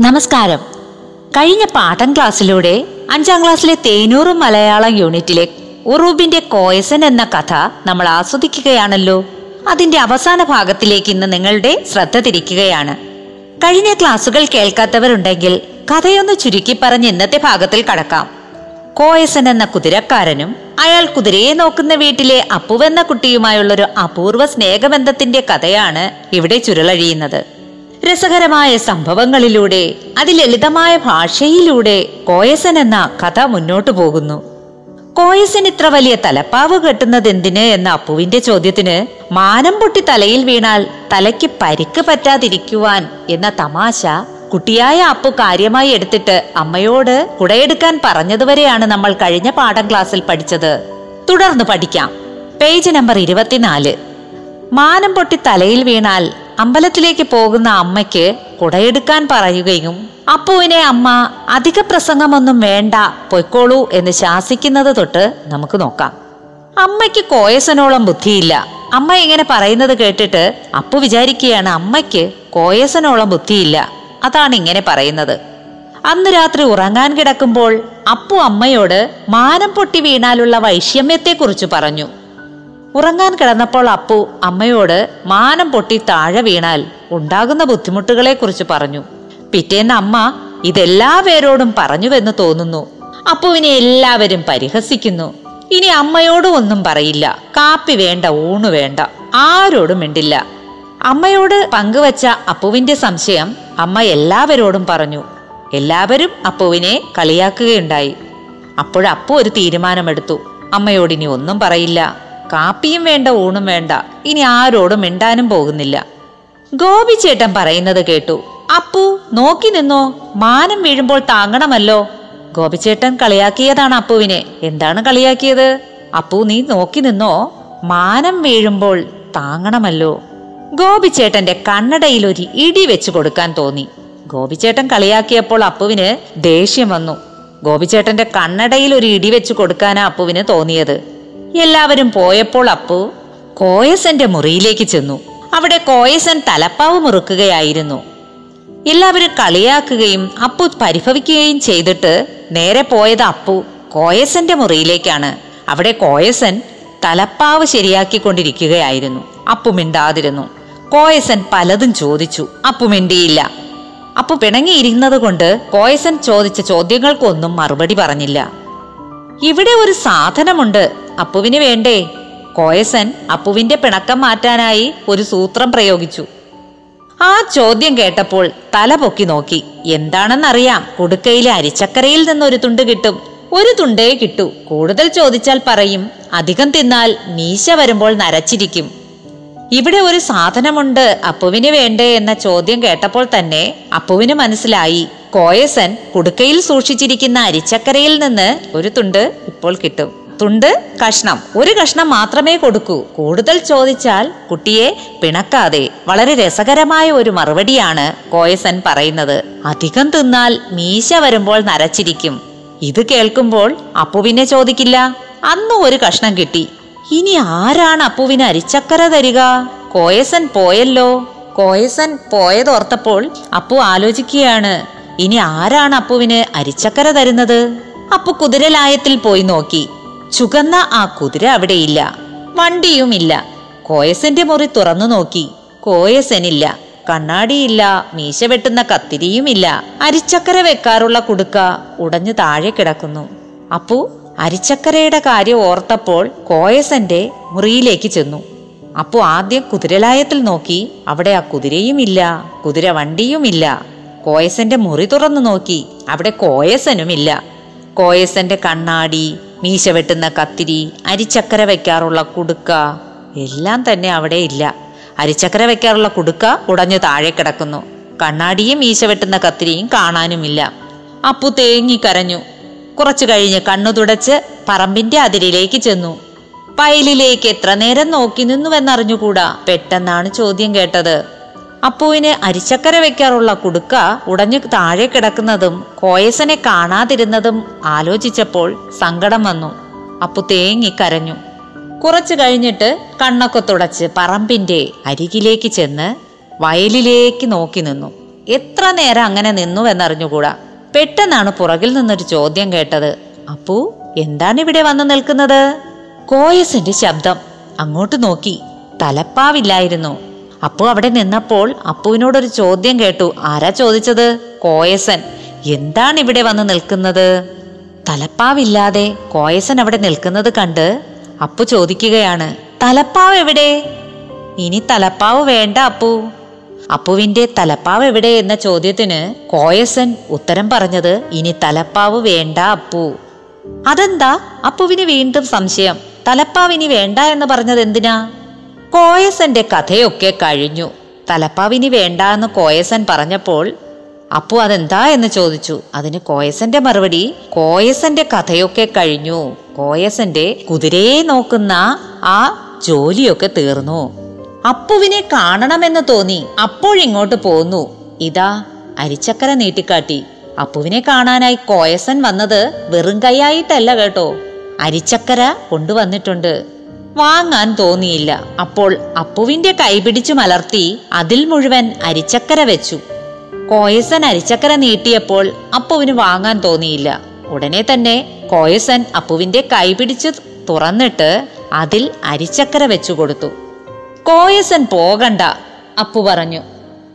നമസ്കാരം. കഴിഞ്ഞ പാഠം ക്ലാസ്സിലൂടെ അഞ്ചാം ക്ലാസ്സിലെ തേനൂറ് മലയാളം യൂണിറ്റിലെ ഉറൂബിന്റെ കോയസൻ എന്ന കഥ നമ്മൾ ആസ്വദിക്കുകയാണല്ലോ. അതിന്റെ അവസാന ഭാഗത്തിലേക്ക് ഇന്ന് നിങ്ങളുടെ ശ്രദ്ധ തിരിക്കുകയാണ്. കഴിഞ്ഞ ക്ലാസ്സുകൾ കേൾക്കാത്തവരുണ്ടെങ്കിൽ കഥയൊന്ന് ചുരുക്കി പറഞ്ഞ് ഇന്നത്തെ ഭാഗത്തിൽ കടക്കാം. കോയസൻ എന്ന കുതിരക്കാരനും അയാൾ കുതിരയെ നോക്കുന്ന വീട്ടിലെ അപ്പുവെന്ന കുട്ടിയുമായുള്ളൊരു അപൂർവ സ്നേഹബന്ധത്തിന്റെ കഥയാണ് ഇവിടെ ചുരുളഴിയുന്നത്. രസകരമായ സംഭവങ്ങളിലൂടെ അതിലളിതമായ ഭാഷയിലൂടെ കോയസൻ എന്ന കഥ മുന്നോട്ടു പോകുന്നു. കോയസൻ ഇത്ര വലിയ തലപ്പാവ് കെട്ടുന്നത് എന്തിന് എന്ന അപ്പുവിന്റെ ചോദ്യത്തിന് മാനം പൊട്ടി തലയിൽ വീണാൽ തലയ്ക്ക് പരിക്ക് പറ്റാതിരിക്കുവാൻ എന്ന തമാശ കുട്ടിയായ അപ്പു കാര്യമായി എടുത്തിട്ട് അമ്മയോട് കുടയെടുക്കാൻ പറഞ്ഞതുവരെയാണ് നമ്മൾ കഴിഞ്ഞ പാഠം ക്ലാസ്സിൽ പഠിച്ചത്. തുടർന്ന് പഠിക്കാം. പേജ് നമ്പർ ഇരുപത്തിനാല്. മാനം പൊട്ടി തലയിൽ വീണാൽ അമ്പലത്തിലേക്ക് പോകുന്ന അമ്മയ്ക്ക് കുടയെടുക്കാൻ പറയുകയും അപ്പുവിനെ അമ്മ അധിക പ്രസംഗമൊന്നും വേണ്ട പൊയ്ക്കോളൂ എന്ന് ശാസിക്കുന്നത് തൊട്ട് നമുക്ക് നോക്കാം. അമ്മയ്ക്ക് കോയസനോളം ബുദ്ധിയില്ല. അമ്മ ഇങ്ങനെ പറയുന്നത് കേട്ടിട്ട് അപ്പു വിചാരിക്കുകയാണ് അമ്മയ്ക്ക് കോയസനോളം ബുദ്ധിയില്ല. അതാണ് ഇങ്ങനെ പറയുന്നത്. അന്ന് രാത്രി ഉറങ്ങാൻ കിടക്കുമ്പോൾ അപ്പു അമ്മയോട് മാനം പൊട്ടി വീണാലുള്ള വൈഷമ്യത്തെക്കുറിച്ച് പറഞ്ഞു. ഉറങ്ങാൻ കിടന്നപ്പോൾ അപ്പു അമ്മയോട് മാനം പൊട്ടി താഴെ വീണാൽ ഉണ്ടാകുന്ന ബുദ്ധിമുട്ടുകളെ കുറിച്ച് പറഞ്ഞു. പിറ്റേന്ന് അമ്മ ഇതെല്ലാ പേരോടും പറഞ്ഞുവെന്ന് തോന്നുന്നു. അപ്പുവിനെ എല്ലാവരും പരിഹസിക്കുന്നു. ഇനി അമ്മയോടും ഒന്നും പറയില്ല. കാപ്പി വേണ്ട ഊണ് വേണ്ട. ആരോടും മിണ്ടില്ല. അമ്മയോട് പങ്കുവച്ച അപ്പുവിന്റെ സംശയം അമ്മ എല്ലാവരോടും പറഞ്ഞു. എല്ലാവരും അപ്പുവിനെ കളിയാക്കുകയുണ്ടായി. അപ്പോഴപ്പു ഒരു തീരുമാനമെടുത്തു. അമ്മയോടിനി ഒന്നും പറയില്ല. കാപ്പിയും വേണ്ട ഊണും വേണ്ട. ഇനി ആരോടും മിണ്ടാനും പോകുന്നില്ല. ഗോപിച്ചേട്ടൻ പറയുന്നത് കേട്ടു. അപ്പു നോക്കി നിന്നോ? മാനം വീഴുമ്പോൾ താങ്ങണമല്ലോ. ഗോപിച്ചേട്ടൻ കളിയാക്കിയതാണ് അപ്പുവിനെ. എന്താണ് കളിയാക്കിയത്? അപ്പു നീ നോക്കി നിന്നോ? മാനം വീഴുമ്പോൾ താങ്ങണമല്ലോ. ഗോപിച്ചേട്ടന്റെ കണ്ണടയിൽ ഒരു ഇടി വെച്ചു കൊടുക്കാൻ തോന്നി. ഗോപിച്ചേട്ടൻ കളിയാക്കിയപ്പോൾ അപ്പുവിന് ദേഷ്യം വന്നു. ഗോപിച്ചേട്ടന്റെ കണ്ണടയിൽ ഒരു ഇടി വെച്ചു കൊടുക്കാനാ അപ്പുവിന് തോന്നിയത്. എല്ലാവരും പോയപ്പോൾ അപ്പു കോയസന്റെ മുറിയിലേക്ക് ചെന്നു. അവിടെ കോയസൻ തലപ്പാവ് മുറുക്കുകയായിരുന്നു. എല്ലാവരും കളിയാക്കുകയും അപ്പു പരിഭവിക്കുകയും ചെയ്തിട്ട് നേരെ പോയത് അപ്പു കോയസന്റെ മുറിയിലേക്കാണ്. അവിടെ കോയസൻ തലപ്പാവ് ശരിയാക്കിക്കൊണ്ടിരിക്കുകയായിരുന്നു. അപ്പു മിണ്ടാതിരുന്നു. കോയസൻ പലതും ചോദിച്ചു. അപ്പു മിണ്ടിയില്ല. അപ്പു പിണങ്ങിയിരുന്നത് കൊണ്ട് കോയസൻ ചോദിച്ച ചോദ്യങ്ങൾക്കൊന്നും മറുപടി പറഞ്ഞില്ല. ഇവിടെ ഒരു സാധനമുണ്ട്. അപ്പുവിന് വേണ്ടേ? കോയസൻ അപ്പുവിന്റെ പിണക്കം മാറ്റാനായി ഒരു സൂത്രം പ്രയോഗിച്ചു. ആ ചോദ്യം കേട്ടപ്പോൾ തല പൊക്കി നോക്കി. എന്താണെന്നറിയാം. കുടുക്കയിലെ അരിച്ചക്കരയിൽ നിന്ന് ഒരു തുണ്ട് കിട്ടും. ഒരു തുണ്ടേ കിട്ടൂ. കൂടുതൽ ചോദിച്ചാൽ പറയും. അധികം തിന്നാൽ മീശ വരുമ്പോൾ നരച്ചിരിക്കും. ഇവിടെ ഒരു സാധനമുണ്ട്. അപ്പുവിന് വേണ്ടേ എന്ന ചോദ്യം കേട്ടപ്പോൾ തന്നെ അപ്പുവിന് മനസ്സിലായി. കോയസൻ കുടുക്കയിൽ സൂക്ഷിച്ചിരിക്കുന്ന അരിച്ചക്കരയിൽ നിന്ന് ഒരു തുണ്ട് ഇപ്പോൾ കിട്ടും. തുണ്ട് കഷ്ണം. ഒരു കഷ്ണം മാത്രമേ കൊടുക്കൂ. കൂടുതൽ ചോദിച്ചാൽ കുട്ടിയെ പിണക്കാതെ. വളരെ രസകരമായ ഒരു മറുപടിയാണ് കോയസൻ പറയുന്നത്. അധികം തിന്നാൽ മീശ വരുമ്പോൾ നരച്ചിരിക്കും. ഇത് കേൾക്കുമ്പോൾ അപ്പുവിനെ ചോദിക്കില്ല. അന്ന് ഒരു കഷ്ണം കിട്ടി. ഇനി ആരാണ് അപ്പുവിന് അരിച്ചക്കര തരിക? കോയസൻ പോയല്ലോ. കോയസൻ പോയതോർത്തപ്പോൾ അപ്പു ആലോചിക്കുകയാണ്. ഇനി ആരാണ് അപ്പുവിന് അരിച്ചക്കര തരുന്നത്? അപ്പു കുതിരലായത്തിൽ പോയി നോക്കി. ചുകന്ന ആ കുതിര അവിടെയില്ല. വണ്ടിയുമില്ല. കോയസന്റെ മുറി തുറന്നു നോക്കി. കോയസനില്ല. കണ്ണാടിയില്ല. മീശ വെട്ടുന്ന കത്തിരിയുമില്ല. അരിച്ചക്കര വെക്കാറുള്ള കുടുക്ക ഉടഞ്ഞു താഴെ കിടക്കുന്നു. അപ്പു അരിച്ചക്കരയുടെ കാര്യം ഓർത്തപ്പോൾ കോയസന്റെ മുറിയിലേക്ക് ചെന്നു. അപ്പു ആദ്യം കുതിരലായത്തിൽ നോക്കി. അവിടെ ആ കുതിരയുമില്ല. കുതിര വണ്ടിയുമില്ല. കോയസന്റെ മുറി തുറന്നു നോക്കി. അവിടെ കോയസനുമില്ല. കോയസന്റെ കണ്ണാടി മീശ വെട്ടുന്ന കത്തിരി അരിച്ചക്കര വയ്ക്കാറുള്ള കുടുക്ക എല്ലാം തന്നെ അവിടെ ഇല്ല. അരിച്ചക്കര വയ്ക്കാറുള്ള കുടുക്ക ഉടഞ്ഞു താഴെ കിടക്കുന്നു. കണ്ണാടിയും മീശ വെട്ടുന്ന കത്തിരിയും കാണാനുമില്ല. അപ്പു തേങ്ങി കരഞ്ഞു. കുറച്ചു കഴിഞ്ഞ് കണ്ണു തുടച്ച് പറമ്പിന്റെ അതിരിലേക്ക് ചെന്നു. വയലിലേക്ക് എത്ര നേരം നോക്കി നിന്നുവെന്നറിഞ്ഞുകൂടാ? പെട്ടെന്നാണ് ചോദ്യം കേട്ടത്. അപ്പുവിന് അരിച്ചക്കര വെക്കാറുള്ള കുടുക്ക ഉടഞ്ഞു താഴെ കിടക്കുന്നതും കോയസനെ കാണാതിരുന്നതും ആലോചിച്ചപ്പോൾ സങ്കടം വന്നു. അപ്പു തേങ്ങി കരഞ്ഞു. കുറച്ചു കഴിഞ്ഞിട്ട് കണ്ണൊക്കെ തുടച്ച് പറമ്പിന്റെ അരികിലേക്ക് ചെന്ന് വയലിലേക്ക് നോക്കി നിന്നു. എത്ര നേരം അങ്ങനെ നിന്നു നിന്നുവെന്നറിഞ്ഞുകൂടാ. പെട്ടെന്നാണ് പുറകിൽ നിന്നൊരു ചോദ്യം കേട്ടത്. അപ്പു എന്താണ് ഇവിടെ വന്നു നിൽക്കുന്നത്? കോയസിന്റെ ശബ്ദം അങ്ങോട്ട് നോക്കി തലപ്പാവില്ലായിരുന്നു. അപ്പു അവിടെ നിന്നപ്പോൾ അപ്പുവിനോടൊരു ചോദ്യം കേട്ടു. ആരാ ചോദിച്ചത്? കോയസൻ. എന്താണ് ഇവിടെ വന്ന് നിൽക്കുന്നത്? തലപ്പാവില്ലാതെ കോയസൻ അവിടെ നിൽക്കുന്നത് കണ്ട് അപ്പു ചോദിക്കുകയാണ്. തലപ്പാവ് എവിടെ? ഇനി തലപ്പാവ് വേണ്ട അപ്പു. അപ്പുവിന്റെ തലപ്പാവ് എവിടെ എന്ന ചോദ്യത്തിന് കോയസൻ ഉത്തരം പറഞ്ഞത് ഇനി തലപ്പാവ് വേണ്ട അപ്പു. അതെന്താ? അപ്പുവിന് വീണ്ടും സംശയം. തലപ്പാവ് ഇനി വേണ്ട എന്ന് പറഞ്ഞത് എന്തിനാ? കോയസന്റെ കഥയൊക്കെ കഴിഞ്ഞു. തലപ്പാവിനി വേണ്ട എന്ന് കോയസൻ പറഞ്ഞപ്പോൾ അപ്പു അതെന്താ എന്ന് ചോദിച്ചു. അതിന് കോയസന്റെ മറുപടി കോയസന്റെ കഥയൊക്കെ കഴിഞ്ഞു. കോയസന്റെ കുതിരയെ നോക്കുന്ന ആ ജോലിയൊക്കെ തീർന്നു. അപ്പുവിനെ കാണണമെന്ന് തോന്നി. അപ്പോഴിങ്ങോട്ട് പോന്നു. ഇതാ അരിച്ചക്കര നീട്ടിക്കാട്ടി. അപ്പുവിനെ കാണാനായി കോയസൻ വന്നത് വെറും കൈയായിട്ടല്ല കേട്ടോ. അരിച്ചക്കര കൊണ്ടുവന്നിട്ടുണ്ട്. വാങ്ങാൻ തോന്നിയില്ല. അപ്പോൾ അപ്പുവിന്റെ കൈപിടിച്ചു മലർത്തി അതിൽ മുഴുവൻ അരിച്ചക്കര വെച്ചു. കോയസൻ അരിച്ചക്കര നീട്ടിയപ്പോൾ അപ്പുവിന് വാങ്ങാൻ തോന്നിയില്ല. ഉടനെ തന്നെ കോയസൻ അപ്പുവിന്റെ കൈപിടിച്ച് തുറന്നിട്ട് അതിൽ അരിച്ചക്കര വെച്ചു കൊടുത്തു. കോയസൻ പോകണ്ട അപ്പു പറഞ്ഞു.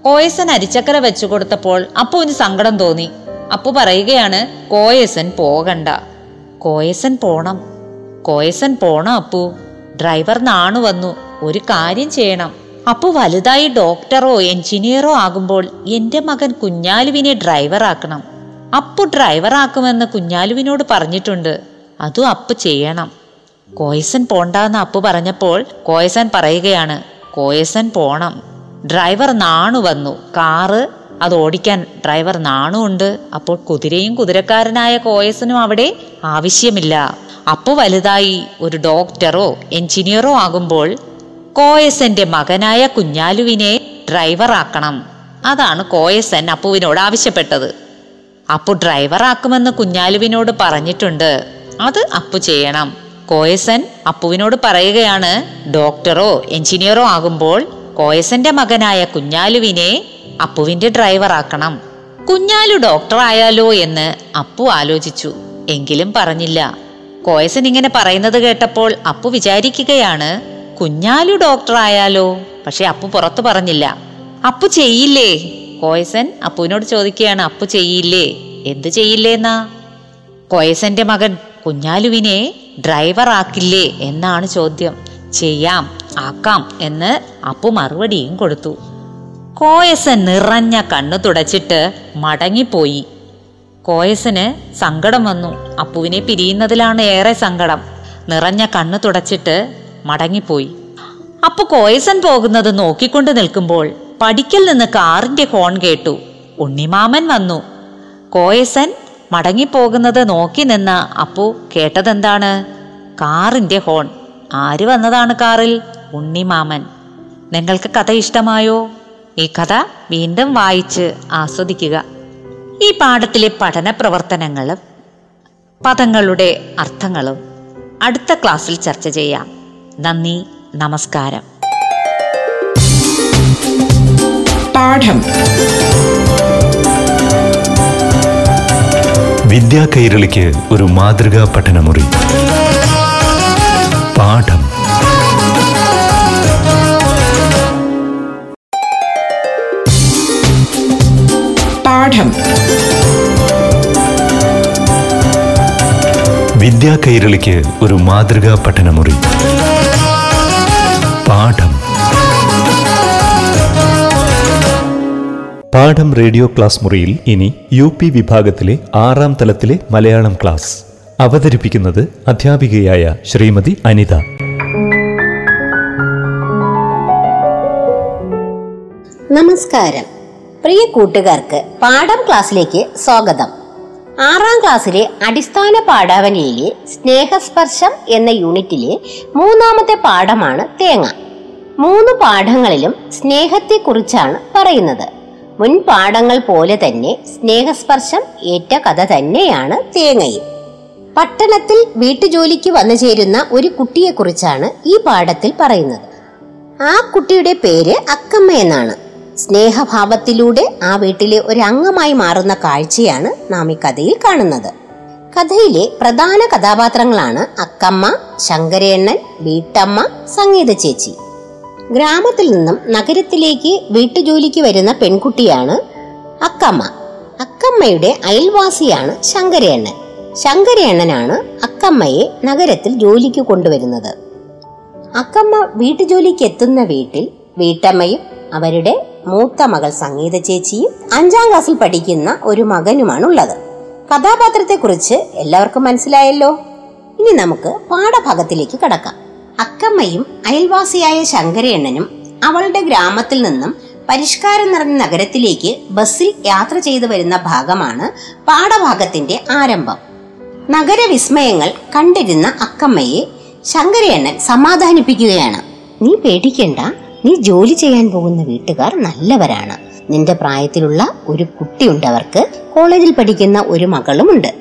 കോയസൻ അരിച്ചക്കര വെച്ചു കൊടുത്തപ്പോൾ അപ്പുവിന് സങ്കടം തോന്നി. അപ്പു പറയുകയാണ് കോയസൻ പോകണ്ട. കോയസൻ പോണം. കോയസൻ പോണം അപ്പു? ഡ്രൈവർ നാണു വന്നു. ഒരു കാര്യം ചെയ്യണം. അപ്പൊ വലുതായി ഡോക്ടറോ എഞ്ചിനീയറോ ആകുമ്പോൾ എന്റെ മകൻ കുഞ്ഞാലുവിനെ ഡ്രൈവറാക്കണം. അപ്പു ഡ്രൈവറാക്കുമെന്ന് കുഞ്ഞാലുവിനോട് പറഞ്ഞിട്ടുണ്ട്. അതും അപ്പു ചെയ്യണം. കോയസൻ പോണ്ടാന്ന് അപ്പു പറഞ്ഞപ്പോൾ കോയസൻ പറയുകയാണ് കോയസൻ പോണം. ഡ്രൈവർ നാണു വന്നു. കാറ് അത് ഓടിക്കാൻ ഡ്രൈവർ നാണുണ്ട് അപ്പോൾ കുതിരയും കുതിരക്കാരനായ കോയസനും അവിടെ ആവശ്യമില്ല. അപ്പു വലുതായി ഒരു ഡോക്ടറോ എഞ്ചിനീയറോ ആകുമ്പോൾ കോയസന്റെ മകനായ കുഞ്ഞാലുവിനെ ഡ്രൈവറാക്കണം. അതാണ് കോയസൻ അപ്പുവിനോട് ആവശ്യപ്പെട്ടത്. അപ്പു ഡ്രൈവറാക്കുമെന്ന് കുഞ്ഞാലുവിനോട് പറഞ്ഞിട്ടുണ്ട്. അത് അപ്പു ചെയ്യണം. കോയസൻ അപ്പുവിനോട് പറയുകയാണ് ഡോക്ടറോ എഞ്ചിനീയറോ ആകുമ്പോൾ കോയസന്റെ മകനായ കുഞ്ഞാലുവിനെ അപ്പുവിന്റെ ഡ്രൈവറാക്കണം. കുഞ്ഞാലു ഡോക്ടറായാലോ എന്ന് അപ്പു ആലോചിച്ചു. എങ്കിലും പറഞ്ഞില്ല. കോയസൻ ഇങ്ങനെ പറയുന്നത് കേട്ടപ്പോൾ അപ്പു വിചാരിക്കുകയാണ് കുഞ്ഞാലു ഡോക്ടറായാലോ പക്ഷെ അപ്പു പുറത്തു പറഞ്ഞില്ല. അപ്പു ചെയ്യില്ലേ? കോയസൻ അപ്പുവിനോട് ചോദിക്കുകയാണ് അപ്പു ചെയ്യില്ലേ? എന്ത് ചെയ്യില്ലേന്നാ? കോയസന്റെ മകൻ കുഞ്ഞാലുവിനെ ഡ്രൈവർ ആക്കില്ലേ? എന്നാണ് ചോദ്യം. ചെയ്യാം ആക്കാം എന്ന് അപ്പു മറുപടിയും കൊടുത്തു. കോയസൻ നിറഞ്ഞ കണ്ണു തുടച്ചിട്ട് മടങ്ങിപ്പോയി. കോയസന് സങ്കടം വന്നു. അപ്പുവിനെ പിരിയുന്നതിലാണ് ഏറെ സങ്കടം. നിറഞ്ഞ കണ്ണു തുടച്ചിട്ട് മടങ്ങിപ്പോയി. അപ്പു കോയസൻ പോകുന്നത് നോക്കിക്കൊണ്ട് നിൽക്കുമ്പോൾ പടിക്കൽ നിന്ന് കാറിന്റെ ഹോൺ കേട്ടു. ഉണ്ണിമാമൻ വന്നു. കോയസൻ മടങ്ങിപ്പോകുന്നത് നോക്കി നിന്ന അപ്പു കേട്ടതെന്താണ്? കാറിന്റെ ഹോൺ. ആര് വന്നതാണ് കാറിൽ? ഉണ്ണിമാമൻ. നിങ്ങൾക്ക് കഥ ഇഷ്ടമായോ? ഈ കഥ വീണ്ടും വായിച്ച് ആസ്വദിക്കുക. ഈ പാഠത്തിലെ പഠന പ്രവർത്തനങ്ങളും പദങ്ങളുടെ അർത്ഥങ്ങളും അടുത്ത ക്ലാസ്സിൽ ചർച്ച ചെയ്യാം. നന്ദി നമസ്കാരം. പാഠം. വിദ്യാ കൈരളിക്ക് ഒരു മാതൃകാ പഠനമുറി. പാഠം വിദ്യാ കൈരളിക്ക് ഒരു മാതൃകാ പഠനമുറി. പാഠം. പാഠം റേഡിയോ ക്ലാസ് മുറിയിൽ ഇനി യു പി വിഭാഗത്തിലെ ആറാം തലത്തിലെ മലയാളം ക്ലാസ്. അവതരിപ്പിക്കുന്നത് അധ്യാപികയായ ശ്രീമതി അനിത. നമസ്കാരം. പ്രിയ കൂട്ടുകാർക്ക് പാഠം ക്ലാസ്സിലേക്ക് സ്വാഗതം. ആറാം ക്ലാസ്സിലെ അടിസ്ഥാന പാഠാവലിയിലെ സ്നേഹസ്പർശം എന്ന യൂണിറ്റിലെ മൂന്നാമത്തെ പാഠമാണ് തേങ്ങ. മൂന്ന് പാഠങ്ങളിലും സ്നേഹത്തെക്കുറിച്ചാണ് പറയുന്നത്. മുൻ പാഠങ്ങൾ പോലെ തന്നെ സ്നേഹസ്പർശം ഏറ്റ കഥ തന്നെയാണ് തേങ്ങയും. പട്ടണത്തിൽ വീട്ടുജോലിക്ക് വന്നു ചേരുന്ന ഒരു കുട്ടിയെക്കുറിച്ചാണ് ഈ പാഠത്തിൽ പറയുന്നത്. ആ കുട്ടിയുടെ പേര് അക്കമ്മ എന്നാണ്. സ്നേഹഭാവത്തിലൂടെ ആ വീട്ടിലെ ഒരു അംഗമായി മാറുന്ന കാഴ്ചയാണ് നാം ഈ കഥയിൽ കാണുന്നത്. കഥയിലെ പ്രധാന കഥാപാത്രങ്ങളാണ് അക്കമ്മ ശങ്കരേണ്ണൻ വീട്ടമ്മ സംഗീത ചേച്ചി. ഗ്രാമത്തിൽ നിന്നും നഗരത്തിലേക്ക് വീട്ടുജോലിക്ക് വരുന്ന പെൺകുട്ടിയാണ് അക്കമ്മ. അക്കമ്മയുടെ അയൽവാസിയാണ് ശങ്കരേണ്ണൻ. ശങ്കരേണ്ണനാണ് അക്കമ്മയെ നഗരത്തിൽ ജോലിക്ക് കൊണ്ടുവരുന്നത്. അക്കമ്മ വീട്ടുജോലിക്ക് എത്തുന്ന വീട്ടിൽ വീട്ടമ്മയും അവരുടെ മൂത്ത മകൾ സംഗീത ചേച്ചിയും അഞ്ചാം ക്ലാസ്സിൽ പഠിക്കുന്ന ഒരു മകനുമാണ് ഉള്ളത് കഥാപാത്രത്തെ കുറിച്ച് എല്ലാവർക്കും മനസ്സിലായല്ലോ? ഇനി നമുക്ക് പാഠഭാഗത്തിലേക്ക് കടക്കാം. അക്കമ്മയും അയൽവാസിയായ ശങ്കരയണ്ണനും അവളുടെ ഗ്രാമത്തിൽ നിന്നും പരിഷ്കാരം നിറഞ്ഞ നഗരത്തിലേക്ക് ബസ്സിൽ യാത്ര ചെയ്തു വരുന്ന ഭാഗമാണ് പാഠഭാഗത്തിന്റെ ആരംഭം. നഗരവിസ്മയങ്ങൾ കണ്ടിരുന്ന അക്കമ്മയെ ശങ്കരയണ്ണൻ സമാധാനിപ്പിക്കുകയാണ്. നീ പേടിക്കണ്ട നീ ജോലി ചെയ്യാൻ പോകുന്ന വീട്ടുകാർ നല്ലവരാണ്. നിന്റെ പ്രായത്തിലുള്ള ഒരു കുട്ടിയുണ്ട് അവർക്ക്. കോളേജിൽ പഠിക്കുന്ന ഒരു മകളുമുണ്ട്.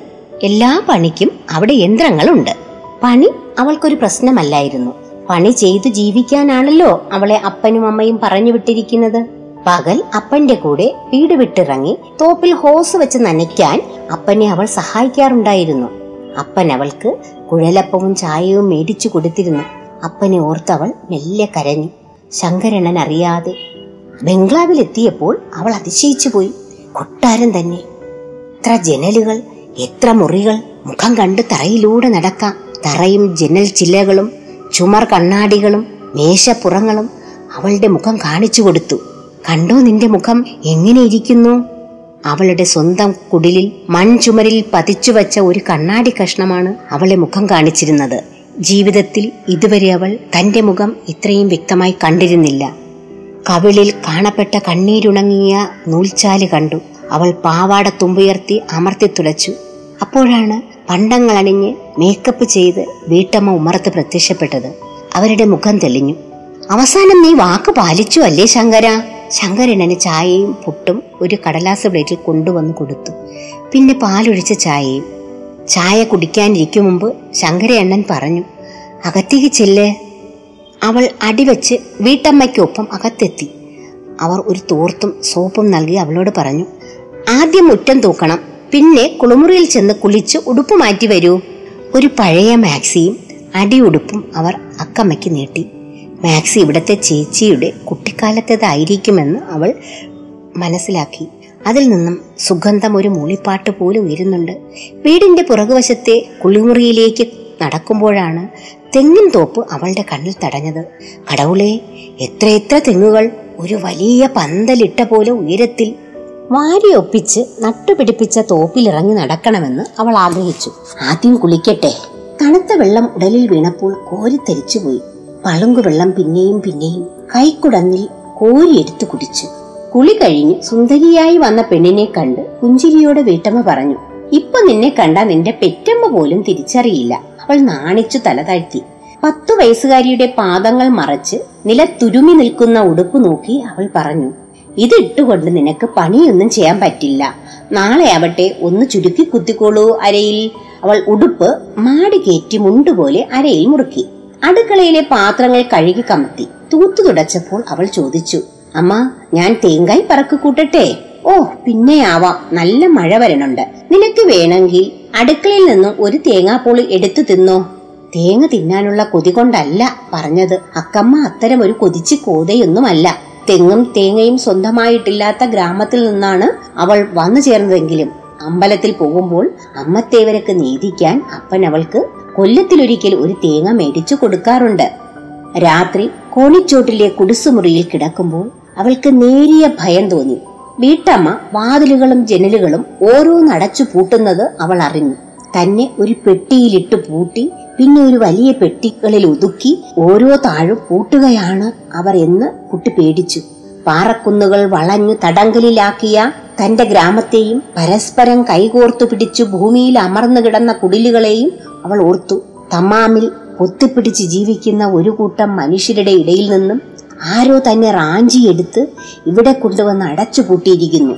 എല്ലാ പണിക്കും അവിടെ യന്ത്രങ്ങളുണ്ട്. പണി അവൾക്കൊരു പ്രശ്നമല്ലായിരുന്നു. പണി ചെയ്തു ജീവിക്കാനാണല്ലോ അവളെ അപ്പനും അമ്മയും പറഞ്ഞു വിട്ടിരിക്കുന്നത്. പകൽ അപ്പന്റെ കൂടെ വീട് വിട്ടിറങ്ങി തോപ്പിൽ ഹോസ് വെച്ച് നനയ്ക്കാൻ അപ്പനെ അവൾ സഹായിക്കാറുണ്ടായിരുന്നു. അപ്പൻ അവൾക്ക് കുഴലപ്പവും ചായയും മേടിച്ചു കൊടുത്തിരുന്നു. അപ്പനെ ഓർത്തവൾ മെല്ലെ കരഞ്ഞു. ശങ്കരണൻ അറിയാതെ ബംഗ്ലാവിലെത്തിയപ്പോൾ അവൾ അതിശയിച്ചു പോയി. കൊട്ടാരം തന്നെ. എത്ര ജനലുകൾ എത്ര മുറികൾ മുഖം കണ്ട് തറയിലൂടെ നടക്കാം. തറയും ജനൽ ചില്ലകളും ചുമർ കണ്ണാടികളും മേശപ്പുറങ്ങളും അവളുടെ മുഖം കാണിച്ചു കൊടുത്തു. കണ്ടോ നിന്റെ മുഖം? എങ്ങനെ ഇരിക്കുന്നു? അവളുടെ സ്വന്തം കുടിലിൽ മൺചുമരിൽ പതിച്ചു വച്ച ഒരു കണ്ണാടി കഷ്ണമാണ് അവളെ മുഖം കാണിച്ചിരുന്നത്. ജീവിതത്തിൽ ഇതുവരെ അവൾ തന്റെ മുഖം ഇത്രയും വ്യക്തമായി കണ്ടിരുന്നില്ല. കവിളിൽ കാണപ്പെട്ട കണ്ണീരുണങ്ങിയ നൂൽച്ചാൽ കണ്ടു. അവൾ പാവാട തുമ്പുയർത്തി അമർത്തി തുളച്ചു. അപ്പോഴാണ് പണ്ടങ്ങളണിഞ്ഞ് മേക്കപ്പ് ചെയ്ത് വീട്ടമ്മ ഉമ്മറത്ത് പ്രത്യക്ഷപ്പെട്ടത്. അവരുടെ മുഖം തെളിഞ്ഞു. അവസാനം നീ വാക്ക് പാലിച്ചു അല്ലേ ശങ്കര? ശങ്കരനന് ചായയും പുട്ടും ഒരു കടലാസ് പ്ലേറ്റിൽ കൊണ്ടുവന്ന് കൊടുത്തു. പിന്നെ പാലൊഴിച്ച ചായയും ചായ കുടിക്കാനിരിക്കും മുമ്പ് ശങ്കരയണ്ണൻ പറഞ്ഞു അകത്തേക്ക് ചെല്ലേ. അവൾ അടിവെച്ച് വീട്ടമ്മയ്ക്കൊപ്പം അകത്തെത്തി. അവർ ഒരു തോർത്തും സോപ്പും നൽകി അവളോട് പറഞ്ഞു ആദ്യം മുറ്റം തൂക്കണം പിന്നെ കുളിമുറിയിൽ ചെന്ന് കുളിച്ച് ഉടുപ്പ് മാറ്റി വരൂ. ഒരു പഴയ മാക്സിയും അടിയുടുപ്പും അവർ അക്കമ്മയ്ക്ക് നീട്ടി. മാക്സി ഇവിടത്തെ ചേച്ചിയുടെ കുട്ടിക്കാലത്തേതായിരിക്കുമെന്ന് അവൾ മനസ്സിലാക്കി. അതിൽ നിന്നും സുഗന്ധം ഒരു മൂളിപ്പാട്ട് പോലെ ഉയരുന്നുണ്ട് വീടിന്റെ പുറകുവശത്തെ കുളിമുറിയിലേക്ക് നടക്കുമ്പോഴാണ് തെങ്ങിൻ തോപ്പ് അവളുടെ കണ്ണിൽ തടഞ്ഞത്. കടവുളെ എത്രയെത്ര തെങ്ങുകൾ ഒരു വലിയ പന്തലിട്ട പോലെ ഉയരത്തിൽ വാരി ഒപ്പിച്ച് നട്ടുപിടിപ്പിച്ച തോപ്പിലിറങ്ങി നടക്കണമെന്ന് അവൾ ആഗ്രഹിച്ചു. ആദ്യം കുളിക്കട്ടെ. തണുത്ത വെള്ളം ഉടലിൽ വീണപ്പോൾ കോരിത്തരിച്ചുപോയി പളുങ്കു വെള്ളം പിന്നെയും പിന്നെയും കൈക്കുടങ്ങിൽ കോരിയെടുത്തു കുടിച്ചു. കുളി കഴിഞ്ഞ് സുന്ദരിയായി വന്ന പെണ്ണിനെ കണ്ട് പുഞ്ചിരിയോടെ വീട്ടമ്മ പറഞ്ഞു ഇപ്പൊ നിന്നെ കണ്ട നിന്റെ പെറ്റമ്മ പോലും തിരിച്ചറിയില്ല. അവൾ നാണിച്ചു തല താഴ്ത്തി. പത്തു വയസ്സുകാരിയുടെ പാദങ്ങൾ മറച്ച് നിലത്തുരുമി നിൽക്കുന്ന ഉടുപ്പ് നോക്കി അവൾ പറഞ്ഞു ഇത് ഇട്ടുകൊണ്ട് നിനക്ക് പണിയൊന്നും ചെയ്യാൻ പറ്റില്ല. നാളെ ആവട്ടെ ഒന്ന് ചുരുക്കി കുത്തിക്കോളൂ അരയിൽ. അവൾ ഉടുപ്പ് മാടി കയറ്റി മുണ്ടുപോലെ അരയിൽ മുറുക്കി. അടുക്കളയിലെ പാത്രങ്ങൾ കഴുകി കമത്തി. തൂത്തു തുടച്ചപ്പോൾ അവൾ ചോദിച്ചു അമ്മ ഞാൻ തേങ്കായി പറക്ക് കൂട്ടട്ടെ. ഓ പിന്നെ ആവാം. നല്ല മഴ വരണുണ്ട്. നിനക്ക് വേണമെങ്കിൽ അടുക്കളയിൽ നിന്നും ഒരു തേങ്ങാപ്പൂളി എടുത്തു തിന്നോ. തേങ്ങ തിന്നാനുള്ള കൊതി കൊണ്ടല്ല പറഞ്ഞത്. അക്കമ്മ അത്തരം ഒരു കൊതിച്ച് കോതയൊന്നുമല്ല. തെങ്ങും തേങ്ങയും സ്വന്തമായിട്ടില്ലാത്ത ഗ്രാമത്തിൽ നിന്നാണ് അവൾ വന്നു ചേർന്നതെങ്കിലും അമ്പലത്തിൽ പോകുമ്പോൾ അമ്മത്തേവരക്ക് നീതിക്കാൻ അപ്പൻ അവൾക്ക് കൊല്ലത്തിലൊരിക്കൽ ഒരു തേങ്ങ മേടിച്ചു കൊടുക്കാറുണ്ട്. രാത്രി കോണിച്ചോട്ടിലെ കുടിസുമുറിയിൽ കിടക്കുമ്പോൾ അവൾക്ക് നേരിയ ഭയം തോന്നി. വീട്ടമ്മ വാതിലുകളും ജനലുകളും ഓരോന്നടച്ചു പൂട്ടുന്നത് അവൾ അറിഞ്ഞു. തന്നെ ഒരു പെട്ടിയിലിട്ട് പൂട്ടി പിന്നെ ഒരു വലിയ പെട്ടികളിൽ ഒതുക്കി ഓരോ താഴും പൂട്ടുകയാണ് അവർ എന്ന് കുട്ടി പേടിച്ചു. പാറക്കുന്നുകൾ വളഞ്ഞു തടങ്കലിലാക്കിയ തന്റെ ഗ്രാമത്തെയും പരസ്പരം കൈകോർത്തു പിടിച്ചു ഭൂമിയിൽ അമർന്നു കിടന്ന കുടിലുകളെയും അവൾ ഓർത്തു. തമാമിൽ പൊത്തിപ്പിടിച്ച് ജീവിക്കുന്ന ഒരു കൂട്ടം മനുഷ്യരുടെ ഇടയിൽ നിന്നും ആരോ തന്നെ റാഞ്ചി റാഞ്ചിയെടുത്ത് ഇവിടെ കൊണ്ടുവന്ന് അടച്ചു പൂട്ടിയിരിക്കുന്നു.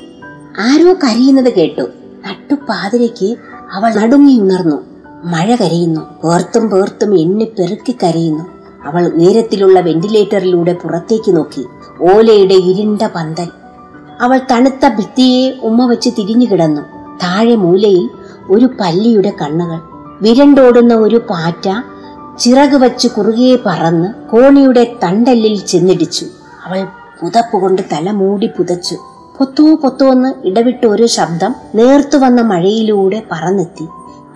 ആരോ കരയുന്നത് കേട്ടു. നട്ടുപാതിരയ്ക്ക് അവൾ നടുങ്ങി ഉണർന്നു. മഴ കരയുന്നു. പേർത്തും പേർത്തും എണ്ണി പെറുക്കി കരയുന്നു. അവൾ ഉയരത്തിലുള്ള വെന്റിലേറ്ററിലൂടെ പുറത്തേക്ക് നോക്കി. ഓലയുടെ ഇരുണ്ട പന്തൽ. അവൾ തണുത്ത ഭിത്തിയെ ഉമ്മ വെച്ച് തിരിഞ്ഞു കിടന്നു. താഴെ മൂലയിൽ ഒരു പല്ലിയുടെ കണ്ണുകൾ. വിരണ്ടോടുന്ന ഒരു പാറ്റ ചിറക് വച്ച് കുറുകെ പറന്ന് കോണിയുടെ തണ്ടല്ലിൽ ചെന്നിടിച്ചു. അവൾ പുതപ്പ് കൊണ്ട് തല മൂടി പുതച്ചു. പൊത്തോ പൊത്തോന്ന് ഇടവിട്ട് ഒരു ശബ്ദം നേർത്തു വന്ന മഴയിലൂടെ പറന്നെത്തി.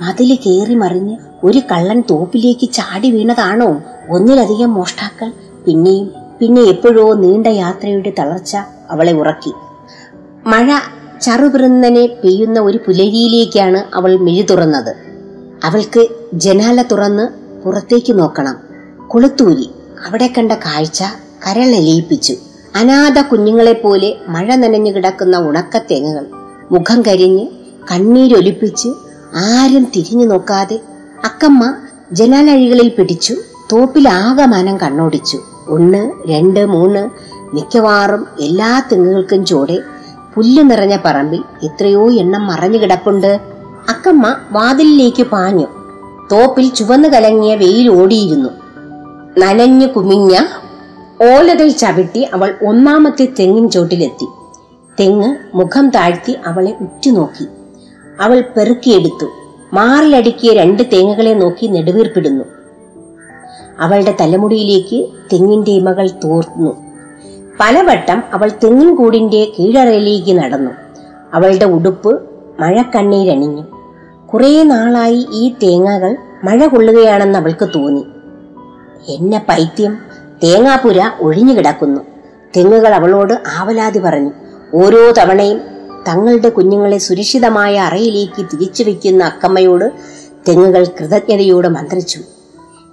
മതിൽ കയറി മറിഞ്ഞ് ഒരു കള്ളൻ തോപ്പിലേക്ക് ചാടി വീണതാണോ? ഒന്നിലധികം മോഷ്ടാക്കൾ പിന്നെയും പിന്നെ എപ്പോഴോ നീണ്ട യാത്രയുടെ തളർച്ച അവളെ ഉറക്കി. മഴ ചറുപിറുന്നനെ പെയ്യുന്ന ഒരു പുലരിയിലേക്കാണ് അവൾ മിഴി തുറന്നത് അവൾക്ക് ജനാല തുറന്ന് പുറത്തേക്ക് നോക്കണം. കുളത്തൂരി. അവിടെ കണ്ട കാഴ്ച കരളലിയിപ്പിച്ചു അനാഥ കുഞ്ഞുങ്ങളെപ്പോലെ മഴ നനഞ്ഞു കിടക്കുന്ന ഉണക്ക ഉണക്കത്തേങ്ങകൾ മുഖം കരിഞ്ഞ് കണ്ണീരൊലിപ്പിച്ച് ആരും തിരിഞ്ഞു നോക്കാതെ അക്കമ്മ ജനാലഴികളിൽ പിടിച്ചു തോപ്പിലാകമാനം കണ്ണോടിച്ചു. ഒന്ന് രണ്ട് മൂന്ന് മിക്കവാറും എല്ലാ തെങ്ങുകൾക്കും ചൂടെ പുല്ല് നിറഞ്ഞ പറമ്പിൽ എത്രയോ എണ്ണം മറഞ്ഞു കിടപ്പുണ്ട്. അക്കമ്മ വാതിലിലേക്ക് പാഞ്ഞു. തോപ്പിൽ ചുവന്നു കലങ്ങിയ വെയിൽ ഓടിയിരുന്നു. നനഞ്ഞു കുമിഞ്ഞ ഓലകൾ ചവിട്ടി അവൾ ഒന്നാമത്തെ തെങ്ങിൻ ചോട്ടിലെത്തി. തെങ്ങ് മുഖം താഴ്ത്തി അവളെ ഉറ്റുനോക്കി. അവൾ പെറുക്കിയെടുത്തു. മാറിലടുക്കിയ രണ്ട് തേങ്ങകളെ നോക്കി നെടുവീർപ്പിടുന്നു. അവളുടെ തലമുടിയിലേക്ക് തെങ്ങിന്റെ ഇമകൾ തോർന്നു. പലവട്ടം അവൾ തെങ്ങിൻ കൂടിന്റെ കീഴറയിലേക്ക് നടന്നു. അവളുടെ ഉടുപ്പ് മഴക്കണ്ണീരണിഞ്ഞു. കുറേ നാളായി ഈ തേങ്ങകൾ മഴ കൊള്ളുകയാണെന്ന് അവൾക്ക് തോന്നി. എന്നെ പൈത്യം. തേങ്ങാപ്പുര ഒഴിഞ്ഞു കിടക്കുന്നു. തെങ്ങുകൾ അവളോട് ആവലാതി പറഞ്ഞു. ഓരോ തവണയും തങ്ങളുടെ കുഞ്ഞുങ്ങളെ സുരക്ഷിതമായ അറയിലേക്ക് തിരിച്ചു വയ്ക്കുന്ന അക്കമ്മയോട് തെങ്ങുകൾ കൃതജ്ഞതയോട് മന്ത്രിച്ചു.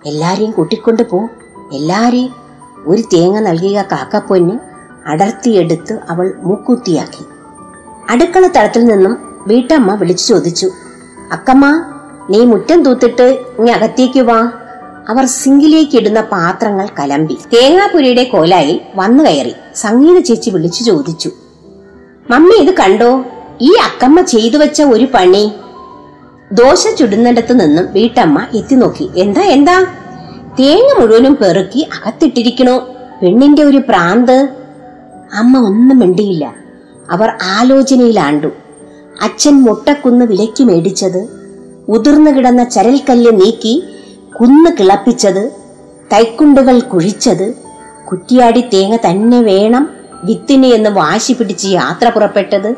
എല്ലാരെയും കൂട്ടിക്കൊണ്ട് പോ. എല്ലാരെയും ഒരു തേങ്ങ നൽകിയ കാക്കപ്പൊന്ന് അടർത്തിയെടുത്ത് അവൾ മൂക്കുത്തിയാക്കി. അടുക്കള തളത്തിൽ നിന്നും വീട്ടമ്മ വിളിച്ചു ചോദിച്ചു. അക്കമ്മ നീ മുറ്റം തൂത്തിട്ട് ഇനി അകത്തേക്ക് വാ. അവർ സിങ്കിലേക്ക് ഇടുന്ന പാത്രങ്ങൾ കലമ്പി. തേങ്ങാപുരിയുടെ കോലായിൽ വന്നു കയറി സംഗീത ചേച്ചി വിളിച്ചു ചോദിച്ചു. മമ്മി ഇത് കണ്ടോ? ഈ അക്കമ്മ ചെയ്തു വെച്ച ഒരു പണി. ദോശ ചുടുന്നിടത്ത് നിന്നും വീട്ടമ്മ എത്തി നോക്കി. എന്താ എന്താ? തേങ്ങ മുഴുവനും പെറുക്കി അകത്തിട്ടിരിക്കണോ? പെണ്ണിന്റെ ഒരു പ്രാന്ത്. അമ്മ ഒന്നും മിണ്ടിയില്ല. അവർ ആലോചനയിലാണ്ടു. അച്ഛൻ മുട്ടക്കുന്ന് വിലയ്ക്ക് മേടിച്ചത് ഉതിർന്നു കിടന്ന ചരൽക്കല്ല് നീക്കി കുന്ന് കിളപ്പിച്ചത് കൈക്കുണ്ടുകൾ കുഴിച്ചത് കുറ്റിയാടി തേങ്ങ തന്നെ വേണം വിത്തിന് എന്ന് വാശി പിടിച്ച് യാത്ര പുറപ്പെട്ടത്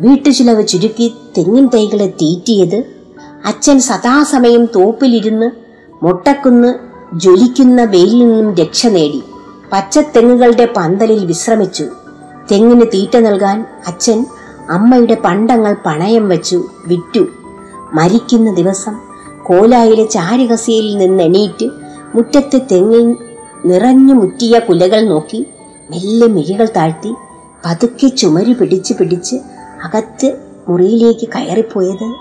വീട്ടുചിലവ് ചുരുക്കി തെങ്ങിൻ തൈകളെ തീറ്റിയത് അച്ഛൻ സദാസമയം തോപ്പിലിരുന്ന് മുട്ടക്കുന്ന് ജ്വലിക്കുന്ന വെയിലിൽ നിന്നും രക്ഷ നേടി. പച്ചത്തെങ്ങുകളുടെ പന്തലിൽ വിശ്രമിച്ചു. തെങ്ങിന് തീറ്റ നൽകാൻ അച്ഛൻ അമ്മയുടെ പണ്ടങ്ങൾ പണയം വെച്ചു വിറ്റു. മരിക്കുന്ന ദിവസം കോലായിലെ ചാരുകസയിൽ നിന്ന് എണീറ്റ് മുറ്റത്തെ തെങ്ങിൽ നിറഞ്ഞു മുറ്റിയ കുലകൾ നോക്കി മെല്ലെ മിഴികൾ താഴ്ത്തി പതുക്കെ ചുമരു പിടിച്ച് പിടിച്ച് അകത്ത് മുറിയിലേക്ക് കയറിപ്പോയത്.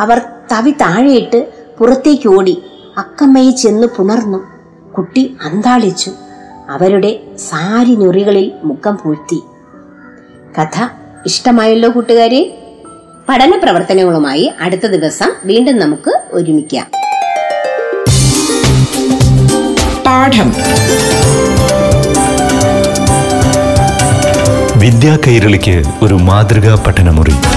അവർ തവി താഴെയിട്ട് പുറത്തേക്ക് ഓടി അക്കമ്മയെ ചെന്ന് പുണർന്നു. കുട്ടി അന്താളിച്ചു. അവരുടെ സാരി ഞൊറികളിൽ മുഖം പൂഴ്ത്തി. കഥ ഇഷ്ടമായല്ലോ കൂട്ടുകാരെ? പഠന പ്രവർത്തനങ്ങളുമായി അടുത്ത ദിവസം വീണ്ടും നമുക്ക് ഒരുമിക്കാം. പാഠം. വിദ്യാ കൈരളിക്ക് ഒരു മാതൃകാ പഠനമുറി.